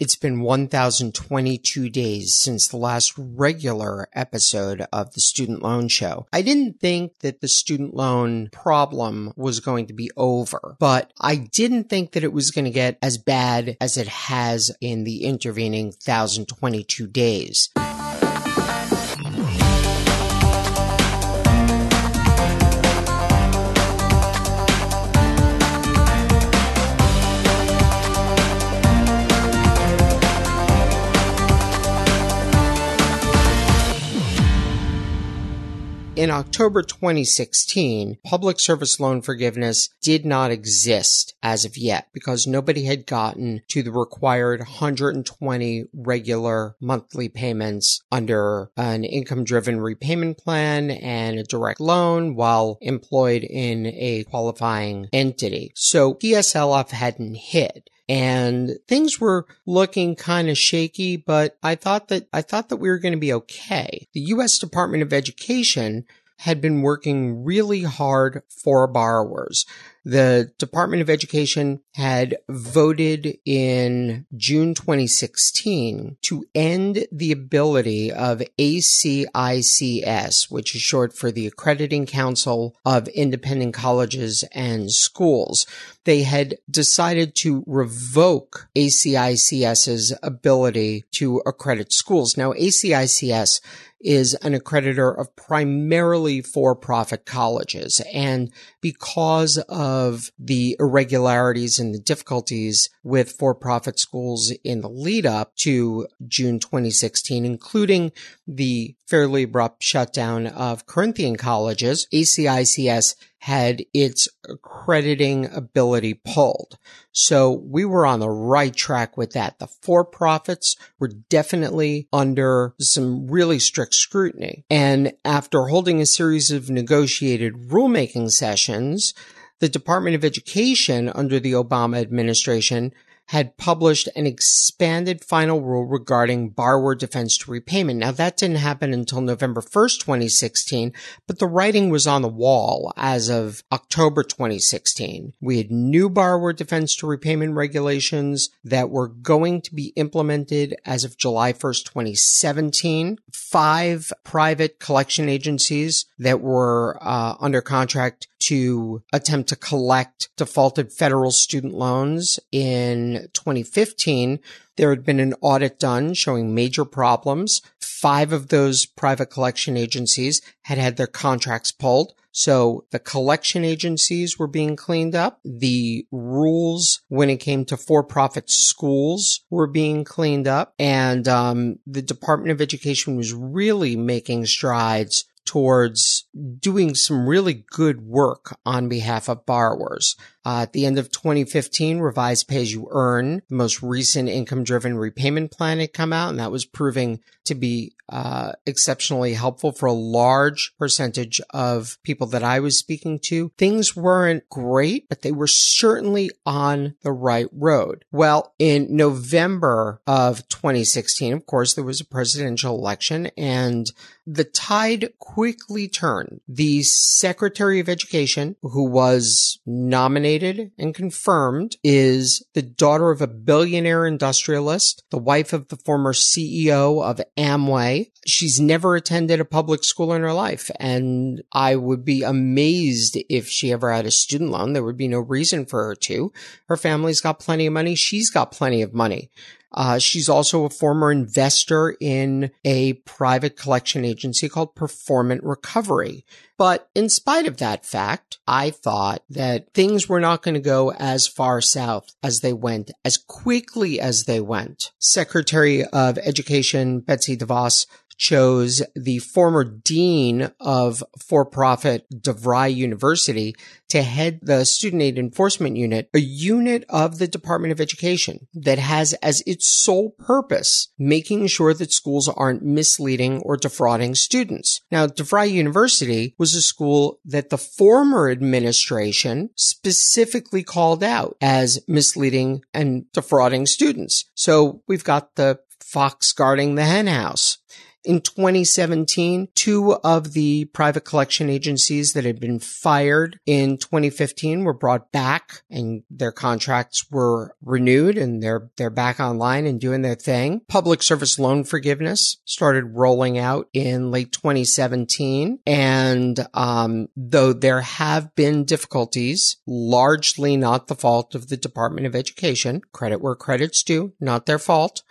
It's been 1,022 days since the last regular episode of the Student Loan Show. I didn't think that the student loan problem was going to be over, but I didn't think that it was going to get as bad as it has in the intervening 1,022 days. In October 2016, public service loan forgiveness did not exist as of yet because nobody had gotten to the required 120 regular monthly payments under an income driven repayment plan and a direct loan while employed in a qualifying entity. So PSLF hadn't hit and things were looking kind of shaky, but I thought that, I thought that we were going to be okay. The U.S. Department of Education had been working really hard for borrowers. The Department of Education had voted in June 2016 to end the ability of ACICS, which is short for the Accrediting Council of Independent Colleges and Schools. They had decided to revoke ACICS's ability to accredit schools. Now, ACICS is an accreditor of primarily for-profit colleges. And because of the irregularities and the difficulties with for-profit schools in the lead up to June 2016, including the fairly abrupt shutdown of Corinthian colleges, ACICS had its accrediting ability pulled. So we were on the right track with that. The for-profits were definitely under some really strict scrutiny. And after holding a series of negotiated rulemaking sessions, the Department of Education under the Obama administration had published an expanded final rule regarding borrower defense to repayment. Now that didn't happen until November 1st, 2016, but the writing was on the wall as of October 2016. We had new borrower defense to repayment regulations that were going to be implemented as of July 1st, 2017. Five private collection agencies that were uh, under contract to attempt to collect defaulted federal student loans in 2015. There had been an audit done showing major problems. Five of those private collection agencies had had their contracts pulled. So the collection agencies were being cleaned up. The rules when it came to for-profit schools were being cleaned up. And um, the Department of Education was really making strides towards doing some really good work on behalf of borrowers. Uh, at the end of 2015, revised pay as you earn, the most recent income driven repayment plan had come out and that was proving to be uh, exceptionally helpful for a large percentage of people that I was speaking to. Things weren't great, but they were certainly on the right road. Well, in November of 2016, of course, there was a presidential election and the tide quickly turned. The Secretary of Education, who was nominated and confirmed is the daughter of a billionaire industrialist, the wife of the former CEO of Amway. She's never attended a public school in her life. And I would be amazed if she ever had a student loan. There would be no reason for her to. Her family's got plenty of money. She's got plenty of money. Uh, she's also a former investor in a private collection agency called Performant Recovery. But in spite of that fact, I thought that things were not going to go as far south as they went, as quickly as they went. Secretary of Education Betsy DeVos chose the former dean of for-profit DeVry University to head the student aid enforcement unit, a unit of the Department of Education that has as its sole purpose making sure that schools aren't misleading or defrauding students. Now, DeVry University was a school that the former administration specifically called out as misleading and defrauding students. So we've got the fox guarding the henhouse. In 2017, two of the private collection agencies that had been fired in 2015 were brought back and their contracts were renewed and they're, they're back online and doing their thing. Public service loan forgiveness started rolling out in late 2017. And, um, though there have been difficulties, largely not the fault of the Department of Education, credit where credit's due, not their fault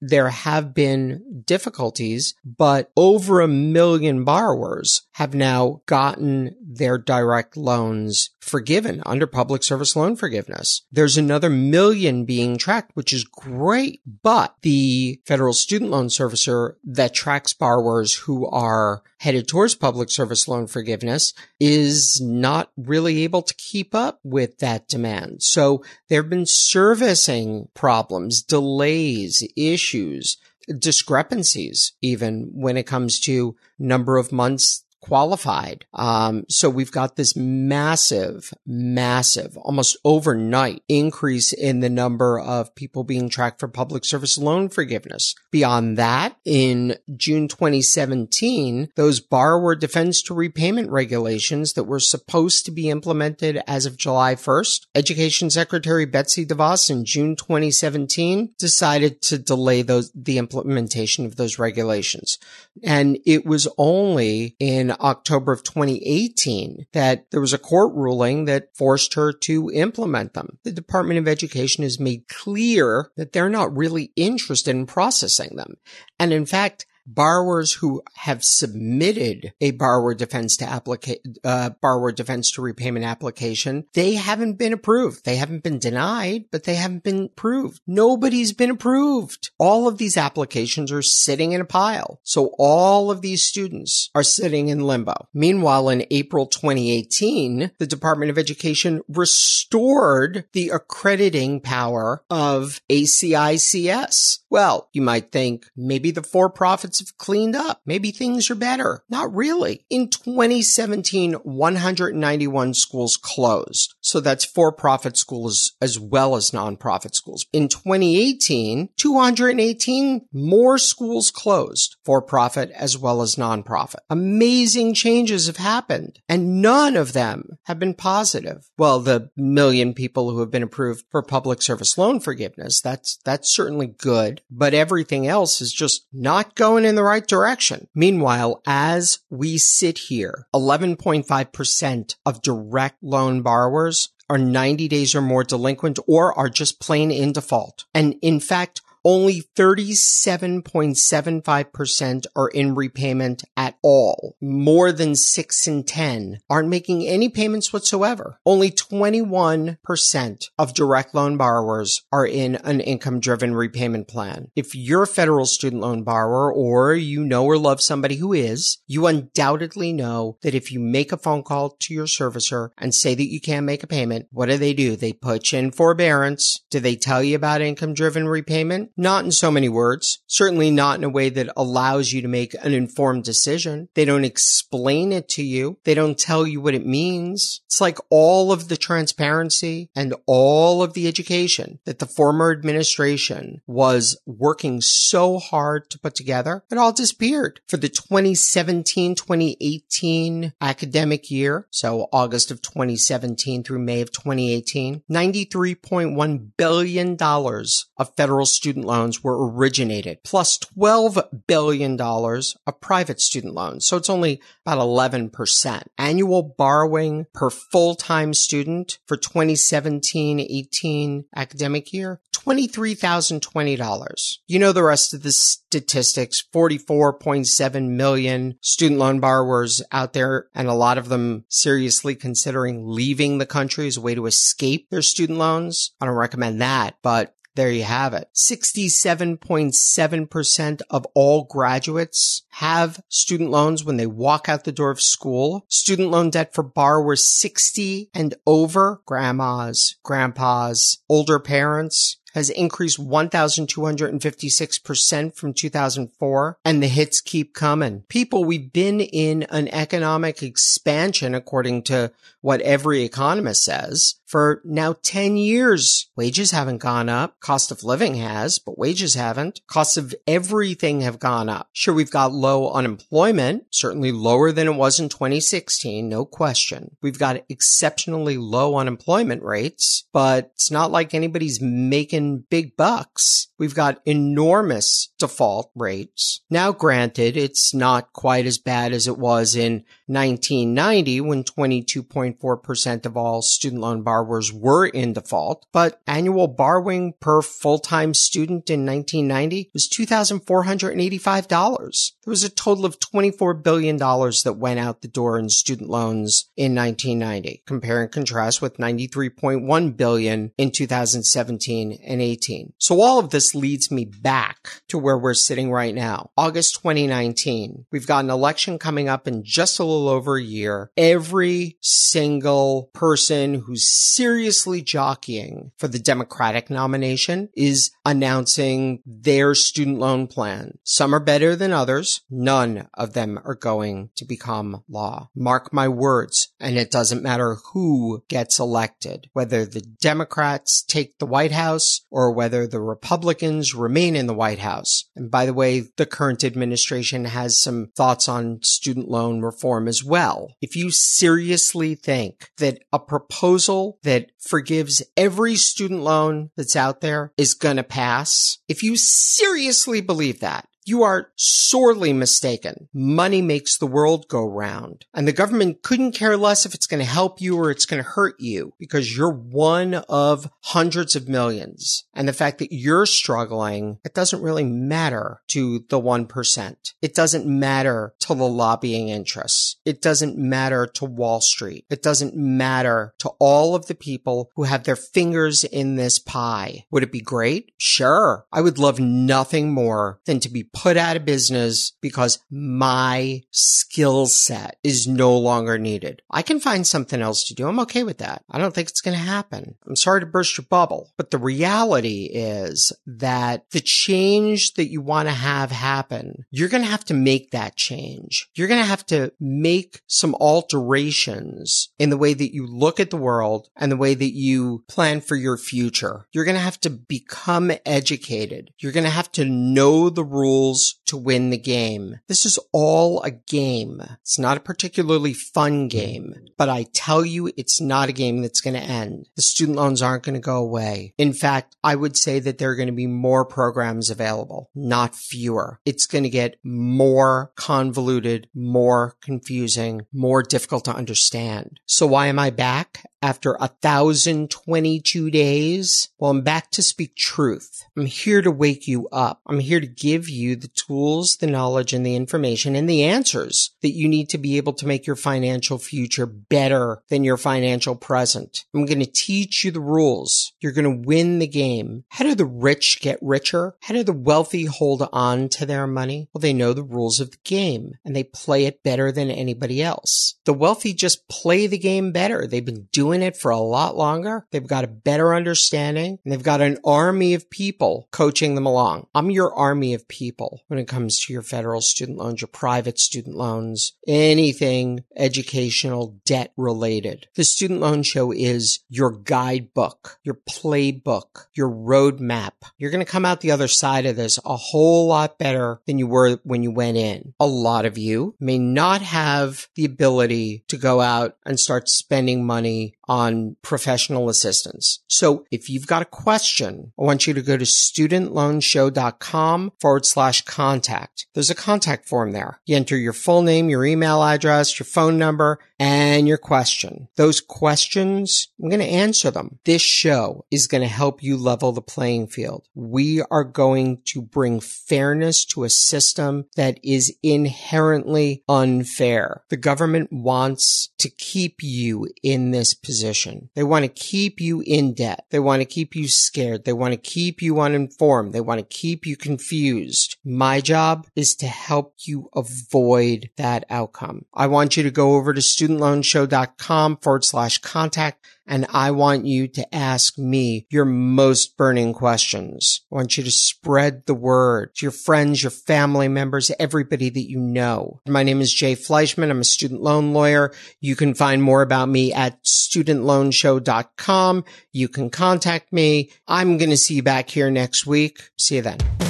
there have been difficulties, but over a million borrowers have now gotten their direct loans forgiven under public service loan forgiveness. There's another million being tracked, which is great, but the federal student loan servicer that tracks borrowers who are headed towards public service loan forgiveness is not really able to keep up with that demand. So there have been servicing problems, delays, issues, discrepancies, even when it comes to number of months qualified. Um, so we've got this massive, massive, almost overnight increase in the number of people being tracked for public service loan forgiveness. Beyond that, in June 2017, those borrower defense to repayment regulations that were supposed to be implemented as of July 1st, Education Secretary Betsy DeVos in June 2017 decided to delay those, the implementation of those regulations. And it was only in October of 2018 that there was a court ruling that forced her to implement them. The Department of Education has made clear that they're not really interested in processing them. And in fact, borrowers who have submitted a borrower defense to applica- uh, borrower defense to repayment application, they haven't been approved. They haven't been denied, but they haven't been approved. Nobody's been approved. All of these applications are sitting in a pile. So all of these students are sitting in limbo. Meanwhile, in April 2018, the Department of Education restored the accrediting power of ACICS. Well, you might think maybe the for-profits have cleaned up. Maybe things are better. Not really. In 2017, 191 schools closed. So that's for-profit schools as well as non-profit schools. In 2018, 218 more schools closed, for-profit as well as non-profit. Amazing changes have happened and none of them have been positive. Well, the million people who have been approved for public service loan forgiveness, that's, that's certainly good, but everything else is just not going in the right direction. Meanwhile, as we sit here, 11.5% of direct loan borrowers are 90 days or more delinquent or are just plain in default. And in fact, only 37.75% are in repayment at all. More than 6 in 10 aren't making any payments whatsoever. Only 21% of direct loan borrowers are in an income driven repayment plan. If you're a federal student loan borrower or you know or love somebody who is, you undoubtedly know that if you make a phone call to your servicer and say that you can't make a payment, what do they do? They put you in forbearance. Do they tell you about income driven repayment? Not in so many words. Certainly not in a way that allows you to make an informed decision. They don't explain it to you. They don't tell you what it means. It's like all of the transparency and all of the education that the former administration was working so hard to put together. It all disappeared for the 2017-2018 academic year. So August of 2017 through May of 2018, $93.1 billion of federal student loans were originated, plus $12 billion of private student loans. So it's only about 11%. Annual borrowing per full-time student for 2017-18 academic year, $23,020. You know the rest of the statistics, 44.7 million student loan borrowers out there, and a lot of them seriously considering leaving the country as a way to escape their student loans. I don't recommend that, but there you have it. 67.7% of all graduates have student loans when they walk out the door of school. Student loan debt for borrowers 60 and over, grandmas, grandpas, older parents, has increased 1,256% from 2004, and the hits keep coming. People, we've been in an economic expansion according to what every economist says for now 10 years. Wages haven't gone up. Cost of living has, but wages haven't. Costs of everything have gone up. Sure, we've got low unemployment, certainly lower than it was in 2016, no question. We've got exceptionally low unemployment rates, but it's not like anybody's making big bucks. We've got enormous default rates. Now, granted, it's not quite as bad as it was in 1990 when 22.4% of all student loan borrowers were in default, but annual borrowing per full-time student in 1990 was $2,485. There was a total of $24 billion that went out the door in student loans in 1990. Compare and contrast with 93.1 billion in 2017 and 18. So all of this leads me back to where we're sitting right now. August 2019. We've got an election coming up in just a little over a year. Every single person who's seriously jockeying for the Democratic nomination is announcing their student loan plan. Some are better than others. None of them are going to become law. Mark my words. And it doesn't matter who gets elected, whether the Democrats take the White House or whether the Republicans remain in the White House. And by the way, the current administration has some thoughts on student loan reform as well. If you seriously think that a proposal that forgives every student loan that's out there is going to pass, if you seriously believe that, you are sorely mistaken. Money makes the world go round. And the government couldn't care less if it's going to help you or it's going to hurt you because you're one of hundreds of millions. And the fact that you're struggling, it doesn't really matter to the 1%. It doesn't matter to the lobbying interests. It doesn't matter to Wall Street. It doesn't matter to all of the people who have their fingers in this pie. Would it be great? Sure. I would love nothing more than to be put out of business because my skill set is no longer needed. I can find something else to do. I'm okay with that. I don't think it's going to happen. I'm sorry to burst your bubble, but the reality is that the change that you want to have happen, you're going to have to make that change. You're going to have to make some alterations in the way that you look at the world and the way that you plan for your future. You're going to have to become educated. You're going to have to know the rules rules to win the game. This is all a game. It's not a particularly fun game, but I tell you, it's not a game that's going to end. The student loans aren't going to go away. In fact, I would say that there are going to be more programs available, not fewer. It's going to get more convoluted, more confusing, more difficult to understand. So why am I back? after a thousand twenty-two days? Well, I'm back to speak truth. I'm here to wake you up. I'm here to give you the tools, the knowledge, and the information and the answers that you need to be able to make your financial future better than your financial present. I'm going to teach you the rules. You're going to win the game. How do the rich get richer? How do the wealthy hold on to their money? Well, they know the rules of the game and they play it better than anybody else. The wealthy just play the game better. They've been doing doing it for a lot longer. They've got a better understanding and they've got an army of people coaching them along. I'm your army of people when it comes to your federal student loans, your private student loans, anything educational debt related. The student loan show is your guidebook, your playbook, your roadmap. You're going to come out the other side of this a whole lot better than you were when you went in. A lot of you may not have the ability to go out and start spending money on professional assistance. So if you've got a question, I want you to go to studentloanshow.com forward slash contact. There's a contact form there. You enter your full name, your email address, your phone number, and your question. Those questions, I'm going to answer them. This show is going to help you level the playing field. We are going to bring fairness to a system that is inherently unfair. The government wants to keep you in this position. They want to keep you in debt. They want to keep you scared. They want to keep you uninformed. They want to keep you confused. My job is to help you avoid that outcome. I want you to go over to studentloanshow.com forward slash contact and I want you to ask me your most burning questions. I want you to spread the word to your friends, your family members, everybody that you know. My name is Jay Fleischman. I'm a student loan lawyer. You can find more about me at studentloanshow.com. You can contact me. I'm going to see you back here next week. See you then.